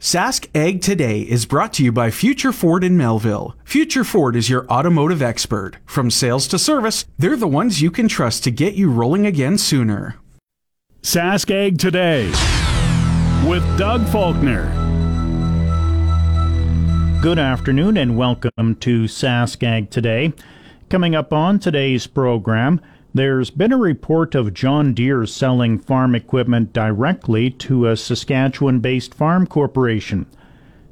Sask Ag Today is brought to you by Future Ford in Melville. Future Ford is your automotive expert. From sales to service, they're the ones you can trust to get you rolling again sooner. Sask Ag Today with Doug Faulkner. Good afternoon and welcome to Sask Ag Today. Coming up on today's program, there's been a report of John Deere selling farm equipment directly to a Saskatchewan based farm corporation.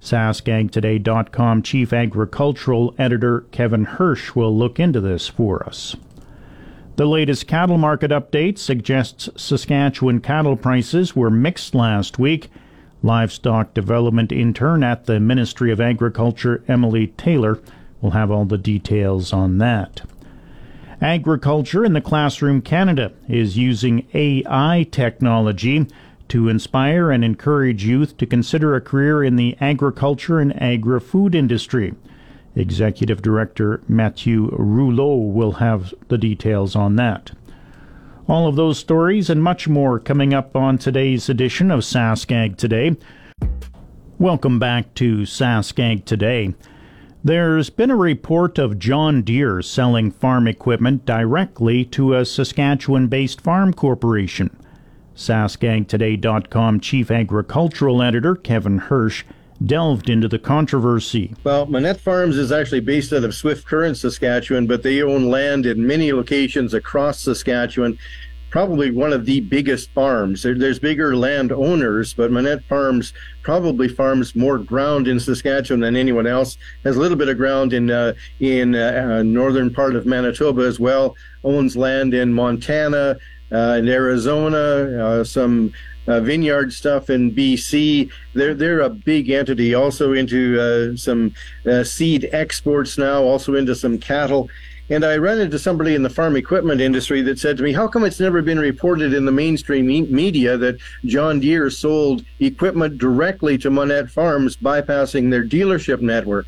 SaskAgToday.com Chief Agricultural Editor Kevin Hursh will look into this for us. The latest cattle market update suggests Saskatchewan cattle prices were mixed last week. Livestock Development Intern at the Ministry of Agriculture, Emily Taylor, will have all the details on that. Agriculture in the Classroom Canada is using AI technology to inspire and encourage youth to consider a career in the agriculture and agri food industry. Executive Director Mathieu Rouleau will have the details on that. All of those stories and much more coming up on today's edition of SaskAg Today. Welcome back to SaskAg Today. There's been a report of John Deere selling farm equipment directly to a Saskatchewan based farm corporation. SaskAgToday.com Chief Agricultural Editor Kevin Hursh delved into the controversy. Well, Manette Farms is actually based out of Swift Current, Saskatchewan, but they own land in many locations across Saskatchewan probably one of the biggest farms. There, there's bigger land owners, but Manette Farms probably farms more ground in Saskatchewan than anyone else. Has a little bit of ground in uh, in uh, uh northern part of Manitoba as well. Owns land in Montana, uh, in Arizona, uh, some. Uh, vineyard stuff in BC. They're they're a big entity. Also into some seed exports now. Also into some cattle. And I ran into somebody in the farm equipment industry that said to me, How come it's never been reported in the mainstream me- media that John Deere sold equipment directly to Manette Farms, bypassing their dealership network?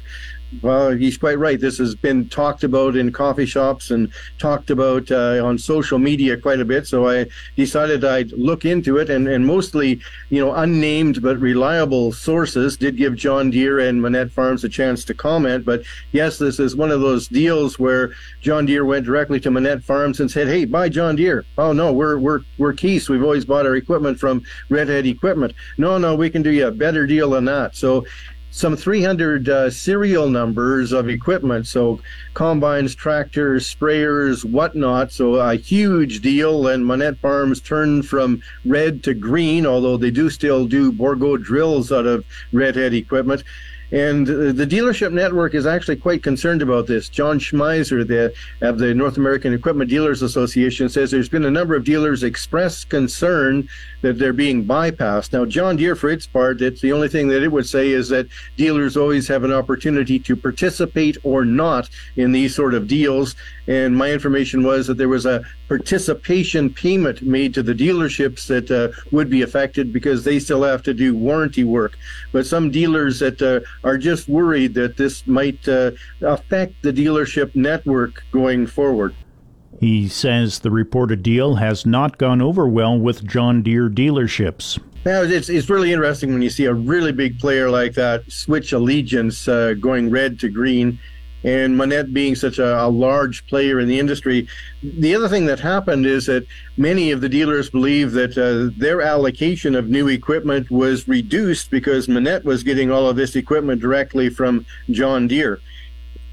Well, he's quite right. This has been talked about in coffee shops and talked about uh, on social media quite a bit. So I decided I'd look into it, and, and mostly, you know, unnamed but reliable sources did give John Deere and Manette Farms a chance to comment. But yes, this is one of those deals where John Deere went directly to Manette Farms and said, "Hey, buy John Deere." Oh no, we're we're we're Keith. We've always bought our equipment from Redhead Equipment. No, no, we can do you a better deal than that. So some 300 uh, serial numbers of equipment. So combines, tractors, sprayers, whatnot. So a huge deal. And Manette Farms turned from red to green, although they do still do Bourgault drills out of redhead equipment. And uh, the dealership network is actually quite concerned about this. John Schmeiser, the, of the North American Equipment Dealers Association, says there's been a number of dealers express concern that they're being bypassed. Now, John Deere, for its part, the only thing that it would say is that dealers always have an opportunity to participate or not in these sort of deals. And my information was that there was a participation payment made to the dealerships that uh, would be affected because they still have to do warranty work. But some dealers that uh, are just worried that this might uh, affect the dealership network going forward. He says the reported deal has not gone over well with John Deere dealerships. Now, it's, it's really interesting when you see a really big player like that switch allegiance uh, going red to green and Manette being such a, a, large player in the industry. The other thing that happened is that many of the dealers believe that uh, their allocation of new equipment was reduced because Manette was getting all of this equipment directly from John Deere.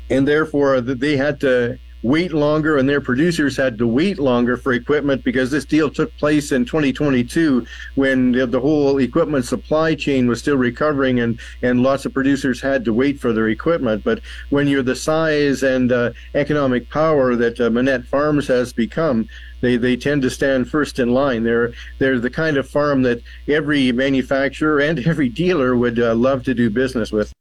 And therefore, they had to wait longer and their producers had to wait longer for equipment because this deal took place in 2022 when the whole equipment supply chain was still recovering and, and lots of producers had to wait for their equipment. But when you're the size and uh, economic power that uh, Manette Farms has become, they, they tend to stand first in line. They're they're the kind of farm that every manufacturer and every dealer would uh, love to do business with.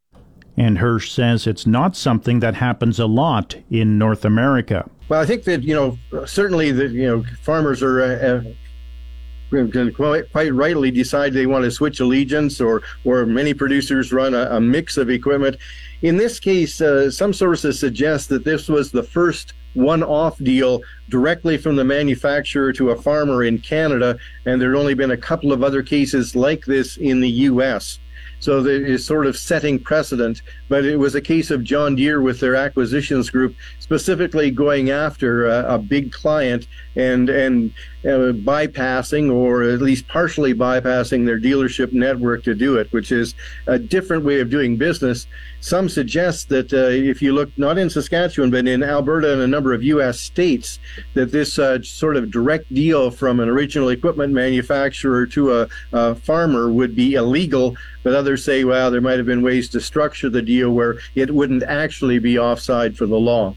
And Hursh says it's not something that happens a lot in North America. Well, I think that you know certainly that you know farmers are. Uh, uh, quite, quite rightly decide they want to switch allegiance, or or many producers run a, a mix of equipment. In this case, uh, some sources suggest that this was the first one-off deal directly from the manufacturer to a farmer in Canada, and there had only been a couple of other cases like this in the U.S. So it is sort of setting precedent. But it was a case of John Deere with their acquisitions group specifically going after a, a big client and and uh, bypassing or at least partially bypassing their dealership network to do it, which is a different way of doing business. Some suggest that uh, if you look not in Saskatchewan but in Alberta and a number of U.S. states, that this uh, sort of direct deal from an original equipment manufacturer to a, a farmer would be illegal. But others say, well, there might have been ways to structure the deal where it wouldn't actually be offside for the law.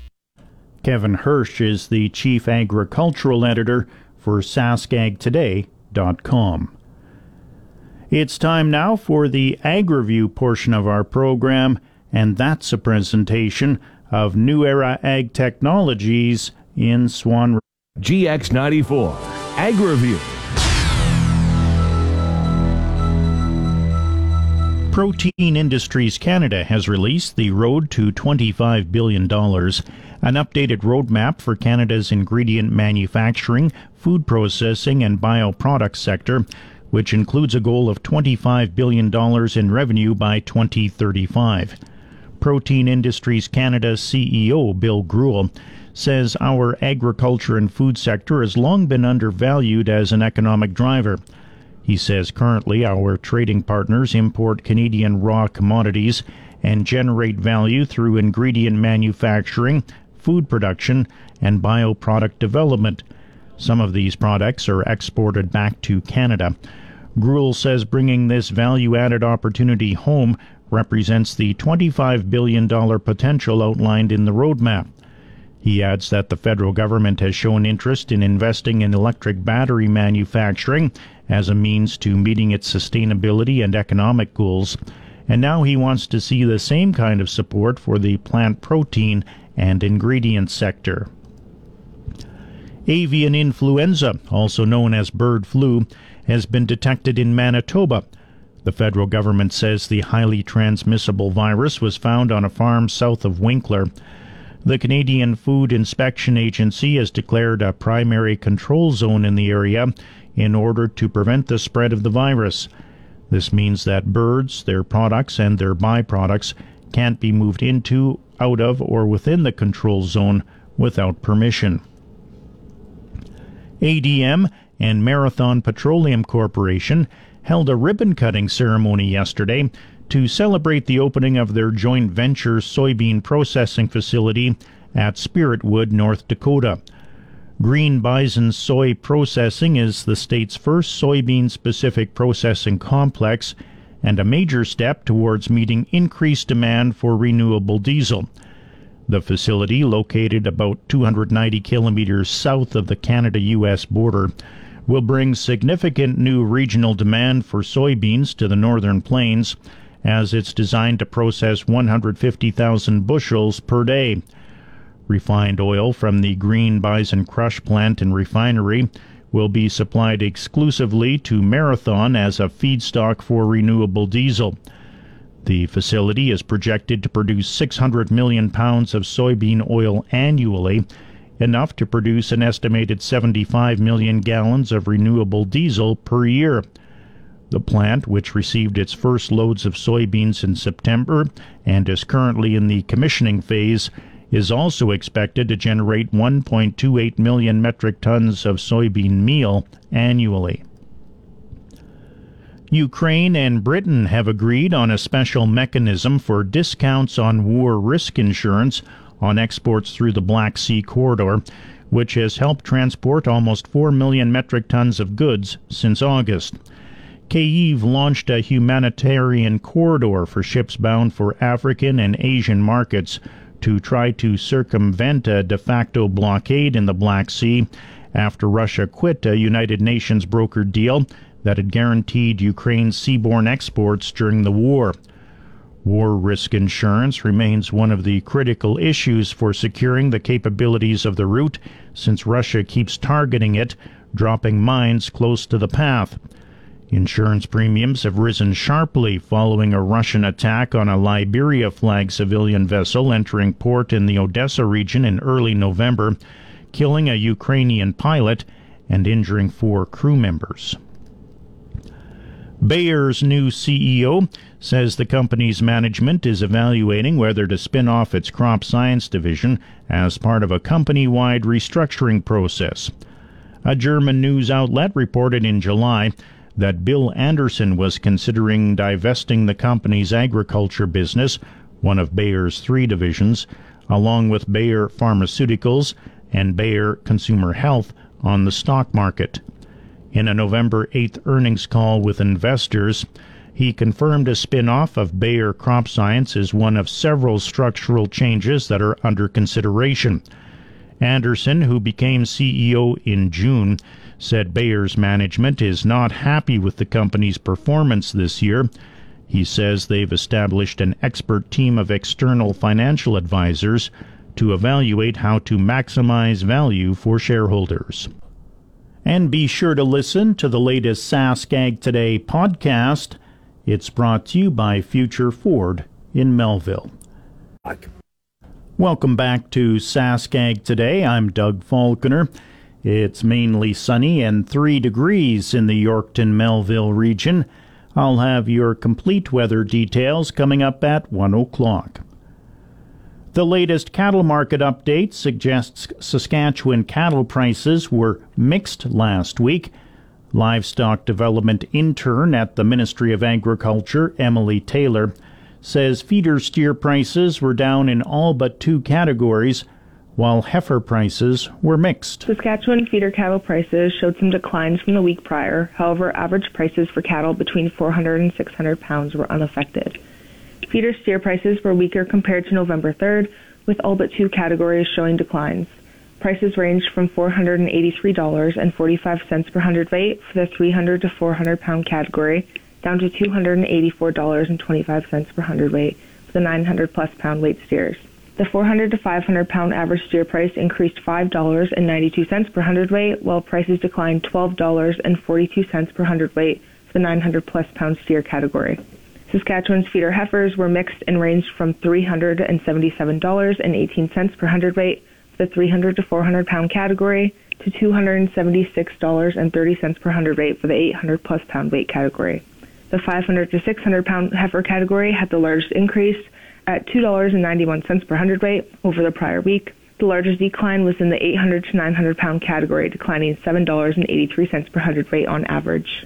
Kevin Hursh is the chief agricultural editor for SaskAgToday.com. It's time now for the Ag Review portion of our program, and that's a presentation of New Era Ag Technologies in Swan. GX94 Ag Review. Protein Industries Canada has released the Road to $25 billion, an updated roadmap for Canada's ingredient manufacturing, food processing, and bioproduct sector, which includes a goal of $25 billion in revenue by 2035. Protein Industries Canada CEO Bill Greuel says our agriculture and food sector has long been undervalued as an economic driver. He says currently our trading partners import Canadian raw commodities and generate value through ingredient manufacturing, food production, and bioproduct development. Some of these products are exported back to Canada. Greuel says bringing this value added opportunity home represents the $25 billion potential outlined in the roadmap. He adds that the federal government has shown interest in investing in electric battery manufacturing as a means to meeting its sustainability and economic goals, and now he wants to see the same kind of support for the plant protein and ingredient sector. Avian influenza, also known as bird flu, has been detected in Manitoba. The federal government says the highly transmissible virus was found on a farm south of Winkler. The Canadian Food Inspection Agency has declared a primary control zone in the area in order to prevent the spread of the virus. This means that birds, their products, and their byproducts can't be moved into, out of, or within the control zone without permission. ADM and Marathon Petroleum Corporation held a ribbon cutting ceremony yesterday to celebrate the opening of their joint venture soybean processing facility at Spiritwood, North Dakota. Green Bison Soy Processing is the state's first soybean specific processing complex and a major step towards meeting increased demand for renewable diesel. The facility, located about 290 kilometers south of the Canada US border, will bring significant new regional demand for soybeans to the northern plains as it's designed to process 150,000 bushels per day. Refined oil from the Green Bison crush plant and refinery will be supplied exclusively to Marathon as a feedstock for renewable diesel. The facility is projected to produce 600 million pounds of soybean oil annually, enough to produce an estimated 75 million gallons of renewable diesel per year. The plant, which received its first loads of soybeans in September and is currently in the commissioning phase, is also expected to generate 1.28 million metric tons of soybean meal annually. Ukraine and Britain have agreed on a special mechanism for discounts on war risk insurance on exports through the Black Sea corridor, which has helped transport almost 4 million metric tons of goods since August. Kyiv launched a humanitarian corridor for ships bound for African and Asian markets to try to circumvent a de facto blockade in the Black Sea after Russia quit a United Nations brokered deal that had guaranteed Ukraine's seaborne exports during the war. War risk insurance remains one of the critical issues for securing the capabilities of the route since Russia keeps targeting it, dropping mines close to the path. Insurance premiums have risen sharply following a Russian attack on a Liberia flagged civilian vessel entering port in the Odessa region in early November, killing a Ukrainian pilot and injuring four crew members. Bayer's new CEO says the company's management is evaluating whether to spin off its crop science division as part of a company wide restructuring process. A German news outlet reported in July that Bill Anderson was considering divesting the company's agriculture business, one of Bayer's three divisions, along with Bayer Pharmaceuticals and Bayer Consumer Health on the stock market. In a November 8th earnings call with investors, he confirmed a spin-off of Bayer Crop Science is one of several structural changes that are under consideration. Anderson, who became CEO in June, said Bayer's management is not happy with the company's performance this year. He says they've established an expert team of external financial advisors to evaluate how to maximize value for shareholders. And be sure to listen to the latest SaskAg Today podcast. It's brought to you by Future Ford in Melville. Welcome back to SaskAg Today. I'm Doug Falconer. It's mainly sunny and 3 degrees in the Yorkton Melville region. I'll have your complete weather details coming up at 1 o'clock. The latest cattle market update suggests Saskatchewan cattle prices were mixed last week. Livestock Development intern at the Ministry of Agriculture, Emily Taylor, says feeder steer prices were down in all but two categories, while heifer prices were mixed. Saskatchewan feeder cattle prices showed some declines from the week prior. However, average prices for cattle between 400 and 600 pounds were unaffected. Feeder steer prices were weaker compared to November 3rd, with all but two categories showing declines. Prices ranged from $483.45 per hundredweight for the 300 to 400 pound category down to $284.25 per hundredweight for the 900 plus pound weight steers. The 400 to 500 pound average steer price increased $5.92 per hundredweight, while prices declined $12.42 per hundredweight for the 900 plus pound steer category. Saskatchewan's feeder heifers were mixed and ranged from $377.18 per hundredweight for the 300 to 400 pound category to $276.30 per hundredweight for the 800 plus pound weight category. The 500 to 600 pound heifer category had the largest increase at $2.91 per hundredweight over the prior week. The largest decline was in the 800 to 900 pound category, declining $7.83 per hundredweight on average.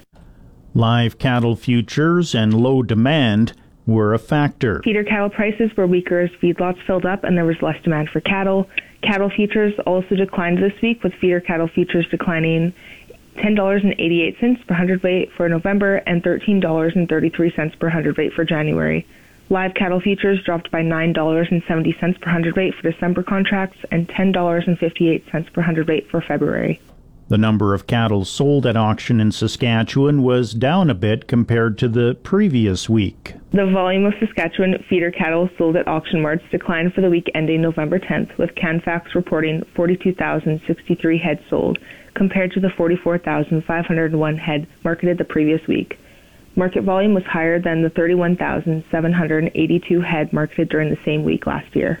Live cattle futures and low demand were a factor. Feeder cattle prices were weaker as feedlots filled up and there was less demand for cattle. Cattle futures also declined this week, with feeder cattle futures declining $10.88 per hundredweight for November and $13.33 per hundredweight for January. Live cattle futures dropped by $9.70 per hundredweight for December contracts and $10.58 per hundredweight for February. The number of cattle sold at auction in Saskatchewan was down a bit compared to the previous week. The volume of Saskatchewan feeder cattle sold at auction marts declined for the week ending November 10th, with Canfax reporting 42,063 head sold compared to the 44,501 head marketed the previous week. Market volume was higher than the 31,782 head marketed during the same week last year.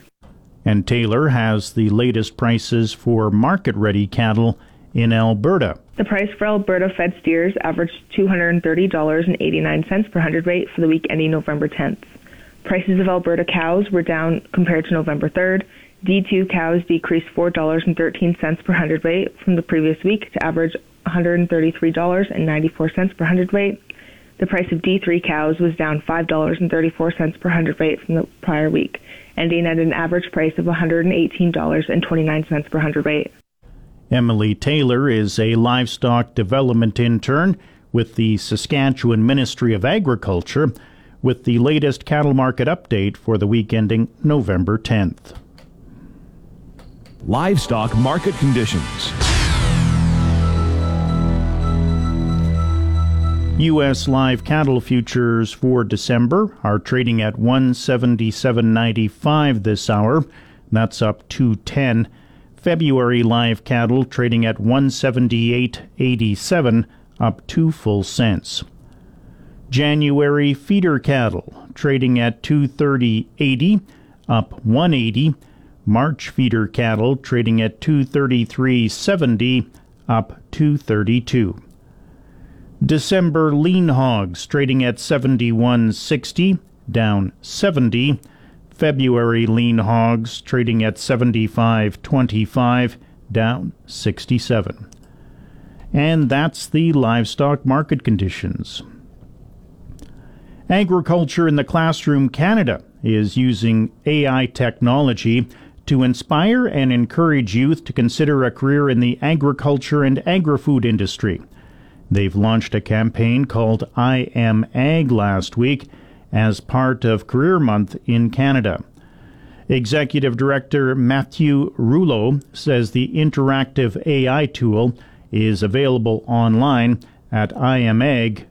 And Taylor has the latest prices for market ready cattle in Alberta. The price for Alberta fed steers averaged $230.89 per hundredweight for the week ending November 10th. Prices of Alberta cows were down compared to November 3rd. D2 cows decreased $4.13 per hundredweight from the previous week to average $133.94 per hundredweight. The price of D3 cows was down $5.34 per hundredweight from the prior week, ending at an average price of $118.29 per hundredweight. Emily Taylor is a livestock development intern with the Saskatchewan Ministry of Agriculture with the latest cattle market update for the week ending November 10th. Livestock market conditions. U.S. live cattle futures for December are trading at 177.95 this hour. That's up 210. February live cattle trading at 178.87, up 2 full cents. January feeder cattle trading at 230.80, up 180. March feeder cattle trading at 233.70, up 232. December lean hogs trading at 71.60, down 70. February lean hogs trading at 75.25, down 67. And that's the livestock market conditions. Agriculture in the Classroom Canada is using AI technology to inspire and encourage youth to consider a career in the agriculture and agri-food industry. They've launched a campaign called I Am Ag last week as part of Career Month in Canada. Executive Director Matthew Rouleau says the interactive AI tool is available online at imag.ca.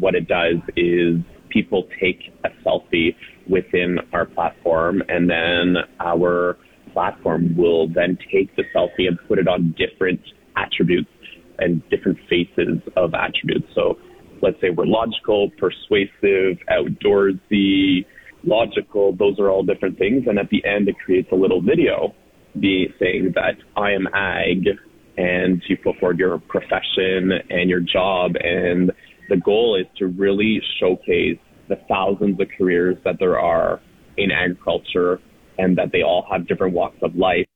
What it does is people take a selfie within our platform, and then our platform will then take the selfie and put it on different attributes and different faces of attributes. So let's say we're logical, persuasive, outdoorsy, logical. Those are all different things. And at the end, it creates a little video be saying that I am ag and you put forward your profession and your job. And the goal is to really showcase the thousands of careers that there are in agriculture and that they all have different walks of life.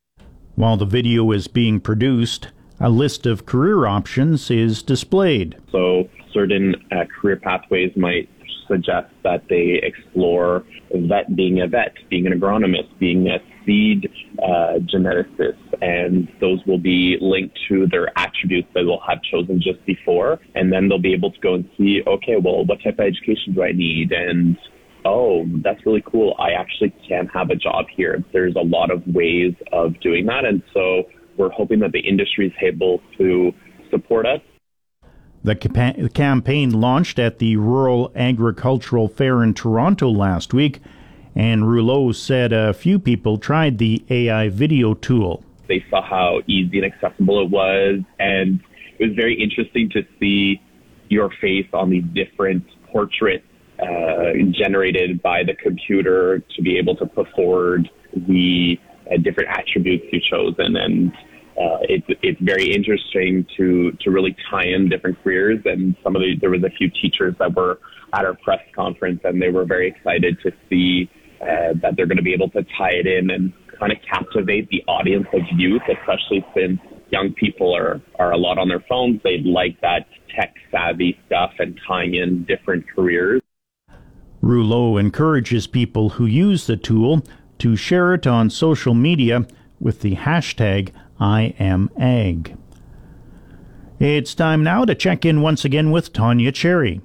While the video is being produced, a list of career options is displayed. So, certain uh, career pathways might suggest that they explore vet being a vet, being an agronomist, being a seed uh, geneticist, and those will be linked to their attributes that they'll have chosen just before, and then they'll be able to go and see, okay, well, what type of education do I need, and oh, that's really cool. I actually can have a job here. There's a lot of ways of doing that, and so we're hoping that the industry is able to support us. The campaign launched at the Royal Agricultural Fair in Toronto last week, and Rouleau said a few people tried the AI video tool. They saw how easy and accessible it was, and it was very interesting to see your face on these different portraits uh, generated by the computer to be able to put forward the uh, different attributes you've chosen and uh, it's it's very interesting to to really tie in different careers. And some of the there was a few teachers that were at our press conference, and they were very excited to see uh, that they're going to be able to tie it in and kind of captivate the audience of youth, especially since young people are are a lot on their phones. They like that tech savvy stuff and tying in different careers. Rouleau encourages people who use the tool to share it on social media with the hashtag I am Ag. It's time now to check in once again with Tanya Cherry.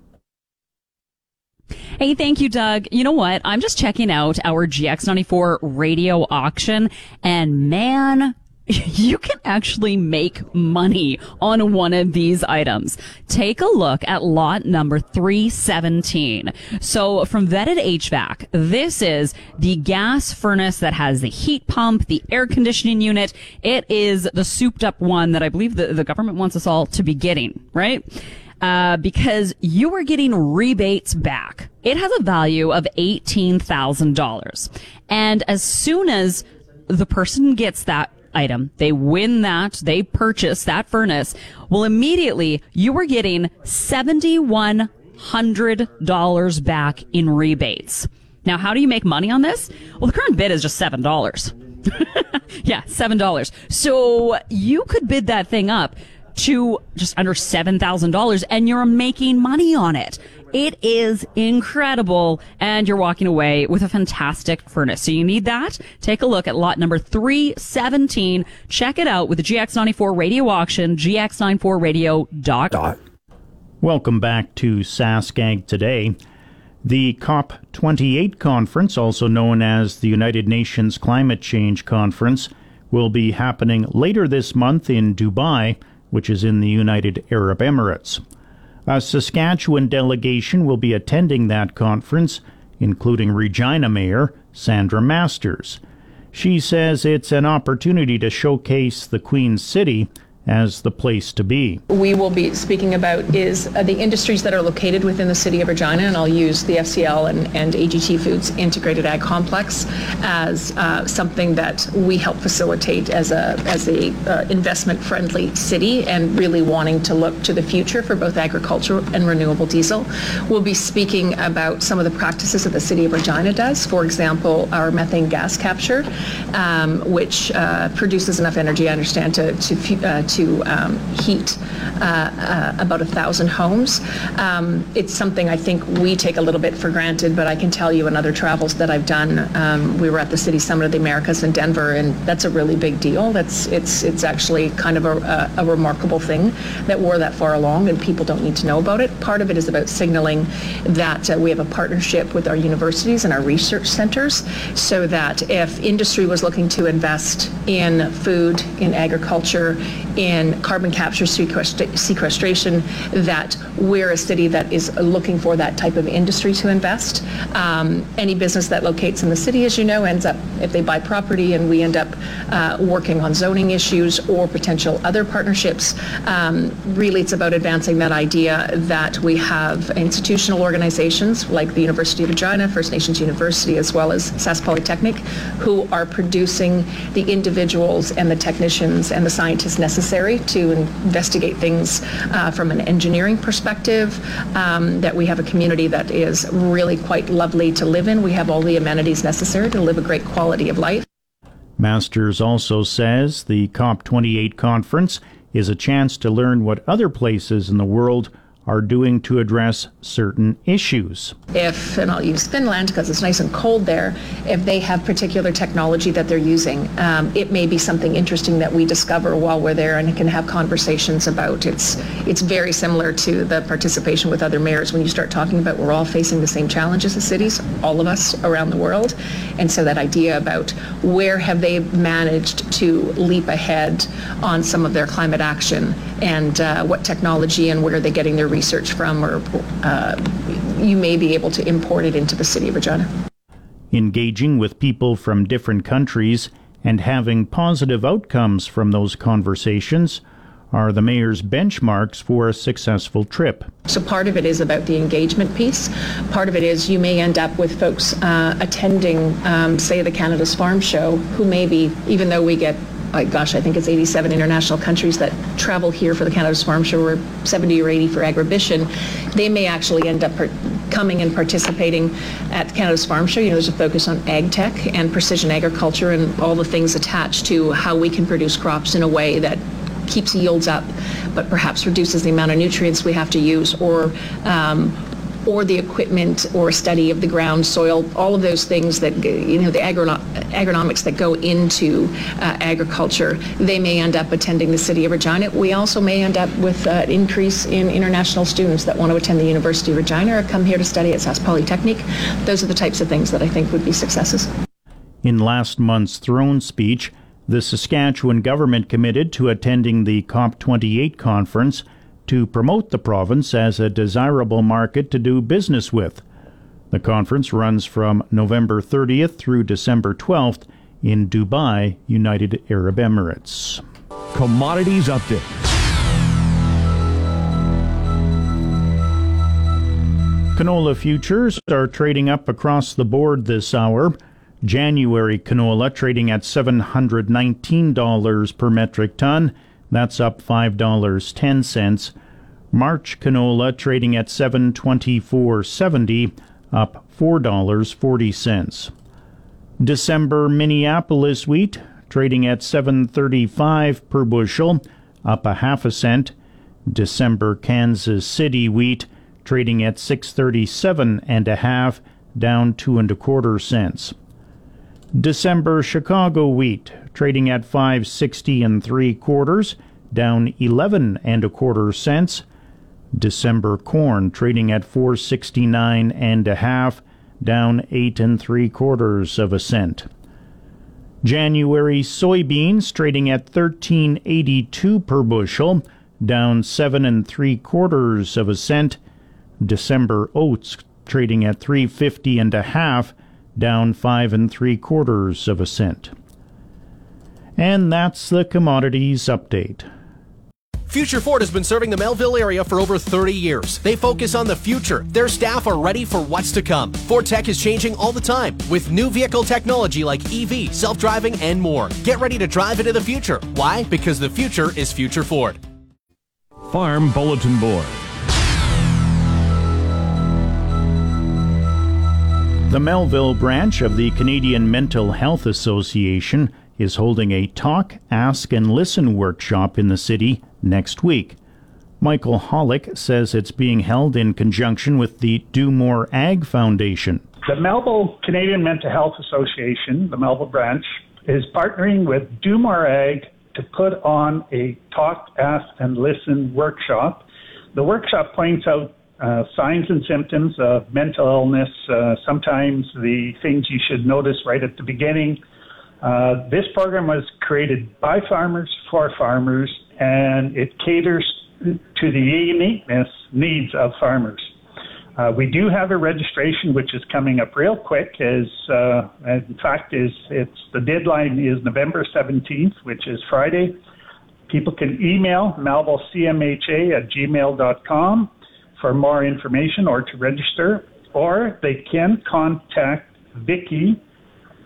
Hey, thank you, Doug. You know what? I'm just checking out our GX94 radio auction, and man, you can actually make money on one of these items. Take a look at lot number 317. So from Vetted HVAC, this is the gas furnace that has the heat pump, the air conditioning unit. It is the souped up one that I believe the, the government wants us all to be getting, right? Uh, because you are getting rebates back. It has a value of $18,000. And as soon as the person gets that item. They win that. They purchase that furnace. Well, immediately you were getting $7,100 back in rebates. Now, how do you make money on this? Well, the current bid is just $7. yeah, $7. So you could bid that thing up to just under $7,000 and you're making money on it. It is incredible, and you're walking away with a fantastic furnace. So you need that. Take a look at lot number 317. Check it out with the GX94 radio auction, gx94radio.com. Welcome back to SaskAg Today. The COP28 conference, also known as the United Nations Climate Change Conference, will be happening later this month in Dubai, which is in the United Arab Emirates. A Saskatchewan delegation will be attending that conference, including Regina Mayor Sandra Masters. She says it's an opportunity to showcase the Queen City as the place to be. We will be speaking about is uh, the industries that are located within the city of Regina, and I'll use the FCL and, and AGT Foods Integrated Ag Complex as uh, something that we help facilitate as a as a uh, investment friendly city, and really wanting to look to the future for both agriculture and renewable diesel. We'll be speaking about some of the practices that the city of Regina does. For example, our methane gas capture, um, which uh, produces enough energy, I understand, to to uh, to um, heat uh, uh, about a thousand homes. Um, it's something I think we take a little bit for granted, but I can tell you in other travels that I've done, um, we were at the City Summit of the Americas in Denver, and that's a really big deal. That's it's it's actually kind of a, a, a remarkable thing that we're that far along, and people don't need to know about it. Part of it is about signaling that uh, we have a partnership with our universities and our research centers, so that if industry was looking to invest in food, in agriculture, in carbon capture sequestration that we're a city that is looking for that type of industry to invest. Um, any business that locates in the city, as you know, ends up, if they buy property and we end up uh, working on zoning issues or potential other partnerships, um, really it's about advancing that idea that we have institutional organizations like the University of Regina, First Nations University, as well as Sask Polytechnic, who are producing the individuals and the technicians and the scientists necessary necessary to investigate things uh, from an engineering perspective, um, that we have a community that is really quite lovely to live in. We have all the amenities necessary to live a great quality of life. Masters also says the COP28 conference is a chance to learn what other places in the world are doing to address certain issues. If, and I'll use Finland because it's nice and cold there, if they have particular technology that they're using, um, it may be something interesting that we discover while we're there and can have conversations about. It's, it's very similar to the participation with other mayors when you start talking about we're all facing the same challenges as cities, all of us around the world. And so that idea about where have they managed to leap ahead on some of their climate action and uh, what technology and where are they getting their research from, or uh, you may be able to import it into the city of Regina. Engaging with people from different countries and having positive outcomes from those conversations are the mayor's benchmarks for a successful trip. So part of it is about the engagement piece. Part of it is you may end up with folks uh, attending, um, say, the Canada's Farm Show, who maybe, even though we get like, gosh, I think it's 87 international countries that travel here for the Canada's Farm Show, or 70 or 80 for Agribition. They may actually end up coming and participating at Canada's Farm Show. You know, there's a focus on ag tech and precision agriculture and all the things attached to how we can produce crops in a way that keeps yields up, but perhaps reduces the amount of nutrients we have to use, or um, or the equipment or study of the ground, soil, all of those things that, you know, the agrono- agronomics that go into uh, agriculture, they may end up attending the City of Regina. We also may end up with an increase in international students that want to attend the University of Regina or come here to study at Sask Polytechnic. Those are the types of things that I think would be successes. In last month's throne speech, the Saskatchewan government committed to attending the COP28 conference to promote the province as a desirable market to do business with. The conference runs from November 30th through December 12th in Dubai, United Arab Emirates. Commodities Update. Canola futures are trading up across the board this hour. January canola trading at $719 per metric ton. That's up $5.10. March canola trading at 724.70, up $4.40. December Minneapolis wheat trading at 735 per bushel, up a half a cent. December Kansas City wheat trading at 637 and a half, down two and a quarter cents. December Chicago wheat trading at 560 and three quarters, down 11 and a quarter cents. December corn trading at 469 and a half, down eight and three quarters of a cent. January soybeans trading at 1382 per bushel, down seven and three quarters of a cent. December oats trading at 350 and a half, down five and three quarters of a cent. And that's the commodities update. Future Ford has been serving the Melville area for over 30 years. They focus on the future. Their staff are ready for what's to come. Ford Tech is changing all the time with new vehicle technology like EV, self driving, and more. Get ready to drive into the future. Why? Because the future is Future Ford. Farm Bulletin Board. The Melville branch of the Canadian Mental Health Association is holding a Talk, Ask, and Listen workshop in the city next week. Michael Hollick says it's being held in conjunction with the Do More Ag Foundation. The Melville Canadian Mental Health Association, the Melville branch, is partnering with Do More Ag to put on a Talk, Ask, and Listen workshop. The workshop points out uh, signs and symptoms of mental illness, uh, sometimes the things you should notice right at the beginning. Uh, this program was created by farmers for farmers, and it caters to the uniqueness needs of farmers. Uh, we do have a registration which is coming up real quick. As uh, in fact, is it's the deadline is November 17th, which is Friday. People can email melvillecmha at gmail.com for more information or to register, or they can contact Vicky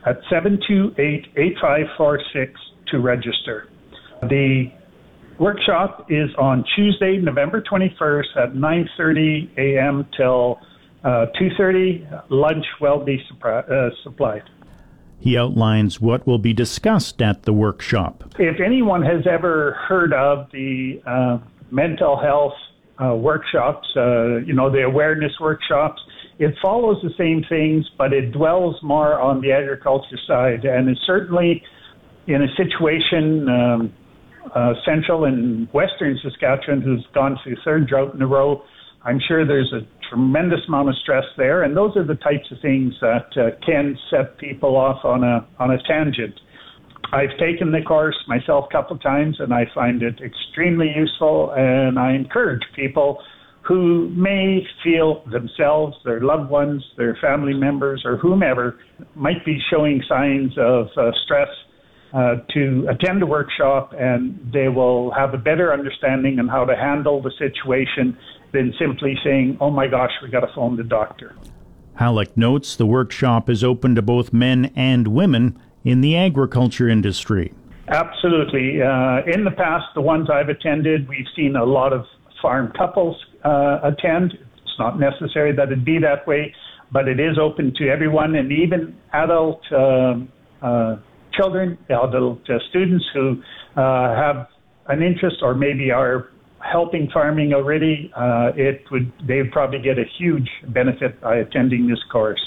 at 728-8546 to register. The workshop is on Tuesday, November 21st at 9:30 a.m. till uh, 2:30. Lunch will be supri- uh, supplied. He outlines what will be discussed at the workshop. If anyone has ever heard of the uh, mental health uh, workshops, uh, you know, the awareness workshops. It follows the same things, but it dwells more on the agriculture side. And it's certainly in a situation, um, uh, central and western Saskatchewan, who's gone through third drought in a row, I'm sure there's a tremendous amount of stress there. And those are the types of things that uh, can set people off on a, on a tangent. I've taken the course myself a couple times and I find it extremely useful and I encourage people who may feel themselves, their loved ones, their family members, or whomever might be showing signs of uh, stress uh, to attend a workshop and they will have a better understanding on how to handle the situation than simply saying, oh my gosh, we got to phone the doctor. Halleck notes the workshop is open to both men and women in the agriculture industry. Absolutely. Uh, in the past, the ones I've attended, we've seen a lot of farm couples uh, attend. It's not necessary that it be that way, but it is open to everyone and even adult um, uh, children, adult uh, students who uh, have an interest or maybe are helping farming already. Uh, it would they would probably get a huge benefit by attending this course.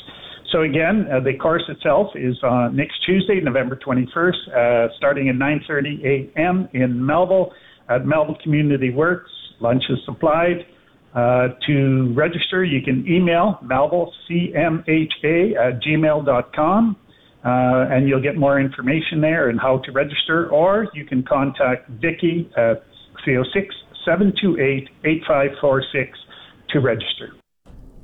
So again, uh, the course itself is uh, next Tuesday, November 21st, uh, starting at 9:30 a.m. in Melville at Melville Community Works. Lunch is supplied. Uh, to register, you can email melvillecmha at gmail.com, uh, and you'll get more information there and how to register. Or you can contact Vicki at 306 728 8546 to register.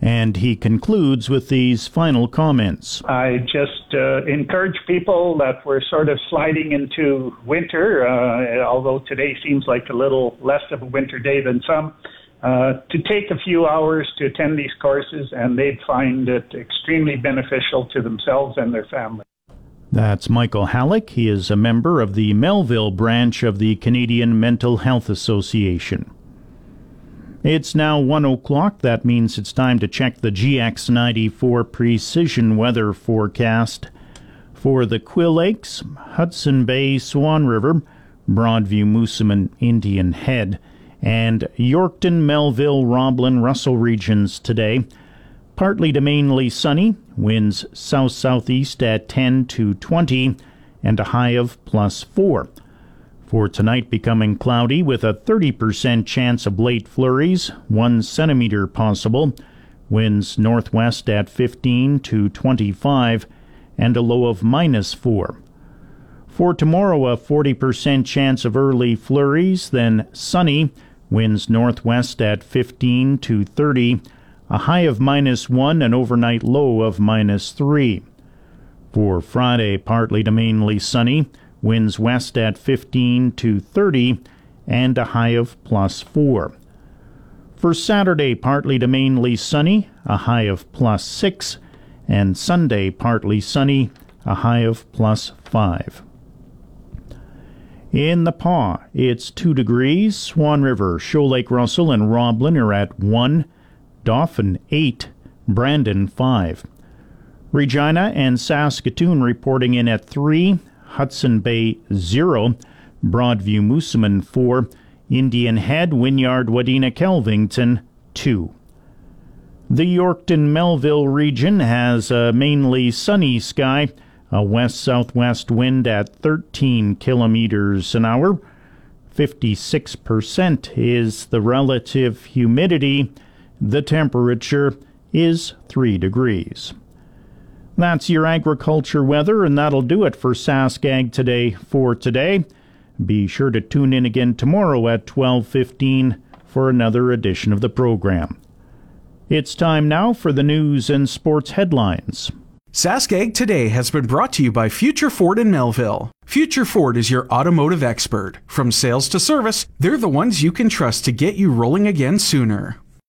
And he concludes with these final comments. I just uh, encourage people that we're sort of sliding into winter, uh, although today seems like a little less of a winter day than some, uh, to take a few hours to attend these courses, and they'd find it extremely beneficial to themselves and their family. That's Michael Halleck. He is a member of the Melville branch of the Canadian Mental Health Association. It's now 1 o'clock. That means it's time to check the GX94 precision weather forecast for the Quill Lakes, Hudson Bay, Swan River, Broadview, Moosomin, Indian Head, and Yorkton, Melville, Roblin, Russell regions today. Partly to mainly sunny, winds south southeast at 10 to 20, and a high of plus 4. For tonight, becoming cloudy with a 30% chance of late flurries, 1 centimeter possible. Winds northwest at 15 to 25, and a low of minus 4. For tomorrow, a 40% chance of early flurries, then sunny, winds northwest at 15 to 30, a high of minus 1, an overnight low of minus 3. For Friday, partly to mainly sunny, winds west at 15 to 30, and a high of plus 4. For Saturday, partly to mainly sunny, a high of plus 6, and Sunday, partly sunny, a high of plus 5. In the Pas, it's 2 degrees. Swan River, Shoal Lake Russell, and Roblin are at 1. Dauphin 8. Brandon 5. Regina and Saskatoon reporting in at 3. Hudson Bay 0. Broadview Moosomin 4. Indian Head, Wynyard, Wadena, Kelvington 2. The Yorkton Melville region has a mainly sunny sky a west southwest wind at 13 kilometers an hour. 56% is the relative humidity. The temperature is 3 degrees. That's your agriculture weather, and that'll do it for SaskAg today for today. Be sure to tune in again tomorrow at 12:15 for another edition of the program. It's time now for the news and sports headlines. SaskAg Today has been brought to you by Future Ford in Melville. Future Ford is your automotive expert. From sales to service, they're the ones you can trust to get you rolling again sooner.